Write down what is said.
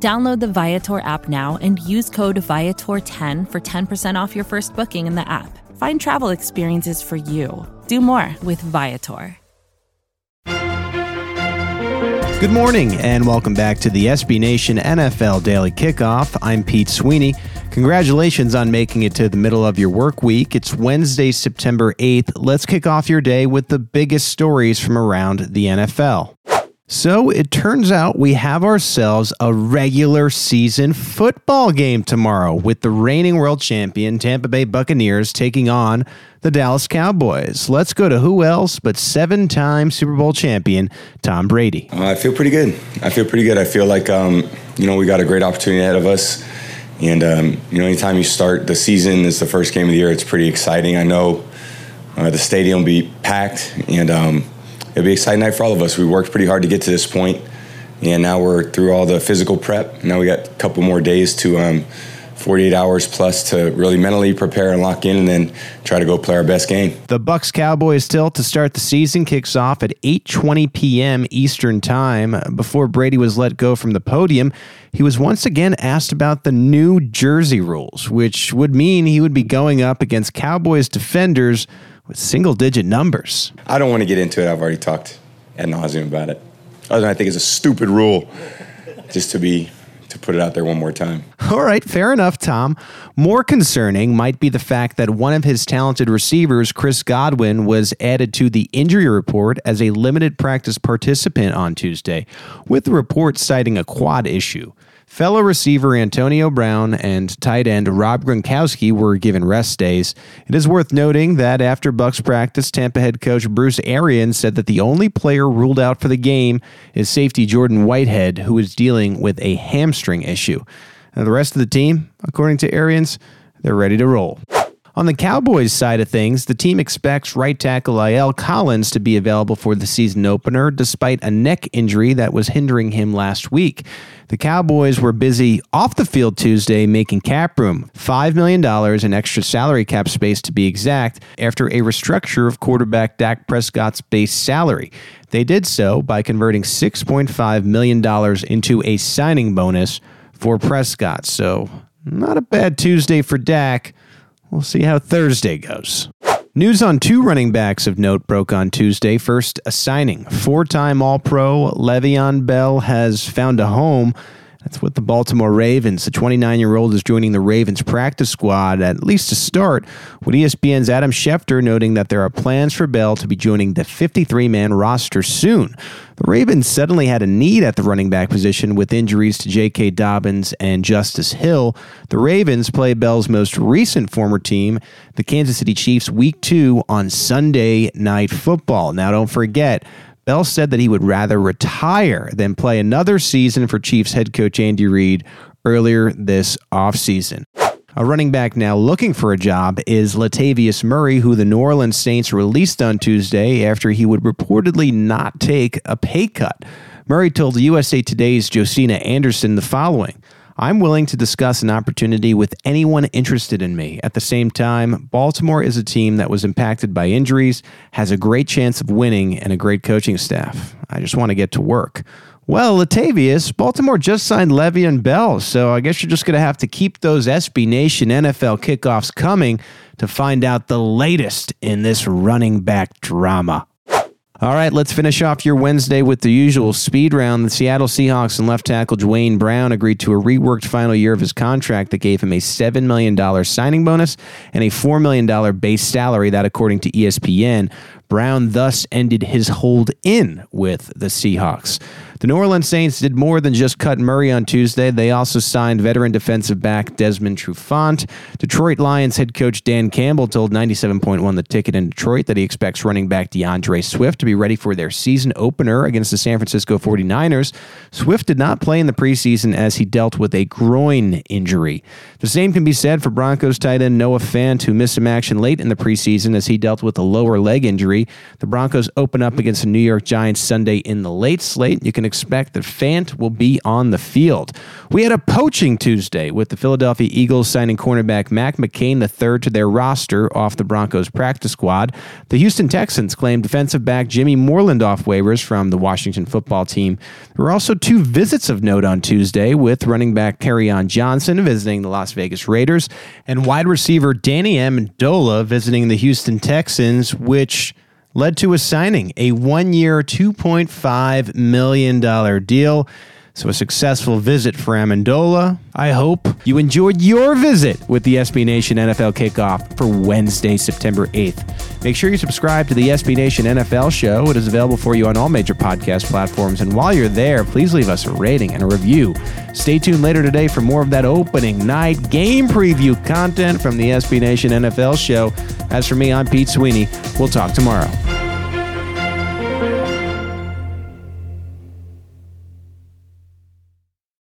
Download the Viator app now and use code Viator10 for 10% off your first booking in the app. Find travel experiences for you. Do more with Viator. Good morning, and welcome back to the SB Nation NFL Daily Kickoff. I'm Pete Sweeney. Congratulations on making it to the middle of your work week. It's Wednesday, September 8th. Let's kick off your day with the biggest stories from around the NFL. So it turns out we have ourselves a regular season football game tomorrow with the reigning world champion Tampa Bay Buccaneers taking on the Dallas Cowboys. Let's go to who else but seven time Super Bowl champion Tom Brady. Uh, I feel pretty good. I feel pretty good. I feel like, um, you know, we got a great opportunity ahead of us. And, um, you know, anytime you start the season, it's the first game of the year, it's pretty exciting. I know uh, the stadium will be packed and, um, it'll be an exciting night for all of us. We worked pretty hard to get to this point, and now we're through all the physical prep. Now we got a couple more days to um, 48 hours plus to really mentally prepare and lock in and then try to go play our best game. The Bucs Cowboys tilt to start the season kicks off at 8:20 p.m. Eastern Time. Before Brady was let go from the podium, he was once again asked about the new jersey rules, which would mean he would be going up against Cowboys defenders with single digit numbers. I don't want to get into it. I've already talked ad nauseum about it. Other than I think it's a stupid rule just to be to put it out there one more time. All right, fair enough, Tom. More concerning might be the fact that one of his talented receivers, Chris Godwin, was added to the injury report as a limited practice participant on Tuesday, with the report citing a quad issue. Fellow receiver Antonio Brown and tight end Rob Gronkowski were given rest days. It is worth noting that after Bucs practice, Tampa head coach Bruce Arians said that the only player ruled out for the game is safety Jordan Whitehead, who is dealing with a hamstring issue. Now, the rest of the team, according to Arians, they're ready to roll. On the Cowboys side of things, the team expects right tackle La'el Collins to be available for the season opener despite a neck injury that was hindering him last week. The Cowboys were busy off the field Tuesday making cap room, $5 million in extra salary cap space to be exact, after a restructure of quarterback Dak Prescott's base salary. They did so by converting $6.5 million into a signing bonus for Prescott. So, not a bad Tuesday for Dak. We'll see how Thursday goes. News on two running backs of note broke on Tuesday. First, a signing. Four time All Pro Le'Veon Bell has found a home that's with the Baltimore Ravens. The 29 year old is joining the Ravens practice squad, at least to start, with ESPN's Adam Schefter noting that there are plans for Bell to be joining the 53 man roster soon. The Ravens suddenly had a need at the running back position with injuries to J.K. Dobbins and Justice Hill. The Ravens play Bell's most recent former team, the Kansas City Chiefs, week two on Sunday Night Football. Now, don't forget, Bell said that he would rather retire than play another season for Chiefs head coach Andy Reid earlier this offseason. A running back now looking for a job is Latavius Murray, who the New Orleans Saints released on Tuesday after he would reportedly not take a pay cut. Murray told USA Today's Josina Anderson the following I'm willing to discuss an opportunity with anyone interested in me. At the same time, Baltimore is a team that was impacted by injuries, has a great chance of winning, and a great coaching staff. I just want to get to work. Well, Latavius, Baltimore just signed Le'Veon Bell, so I guess you're just going to have to keep those SB Nation NFL kickoffs coming to find out the latest in this running back drama. All right, let's finish off your Wednesday with the usual speed round. The Seattle Seahawks and left tackle Duane Brown agreed to a reworked final year of his contract that gave him a $7 million signing bonus and a $4 million base salary, that according to ESPN. Brown thus ended his hold in with the Seahawks. The New Orleans Saints did more than just cut Murray on Tuesday. They also signed veteran defensive back Desmond Trufant. Detroit Lions head coach Dan Campbell told 97.1 The Ticket in Detroit that he expects running back D'Andre Swift to be ready for their season opener against the San Francisco 49ers. Swift did not play in the preseason as he dealt with a groin injury. The same can be said for Broncos tight end Noah Fant, who missed some action late in the preseason as he dealt with a lower leg injury. The Broncos open up against the New York Giants Sunday in the late slate. You can expect that Fant will be on the field. We had a poaching Tuesday with the Philadelphia Eagles signing cornerback Mac McCain III to their roster off the Broncos practice squad. The Houston Texans claimed defensive back Jimmy Moreland off waivers from the Washington football team. There were also two visits of note on Tuesday with running back Kerryon Johnson visiting the Las Vegas Raiders and wide receiver Danny Amendola visiting the Houston Texans, which led to a signing, a one year, $2.5 million deal. So, a successful visit for Amendola. I hope you enjoyed your visit with the SB Nation NFL kickoff for Wednesday, September 8th. Make sure you subscribe to the SB Nation NFL show. It is available for you on all major podcast platforms. And while you're there, please leave us a rating and a review. Stay tuned later today for more of that opening night game preview content from the SB Nation NFL show. As for me, I'm Pete Sweeney. We'll talk tomorrow.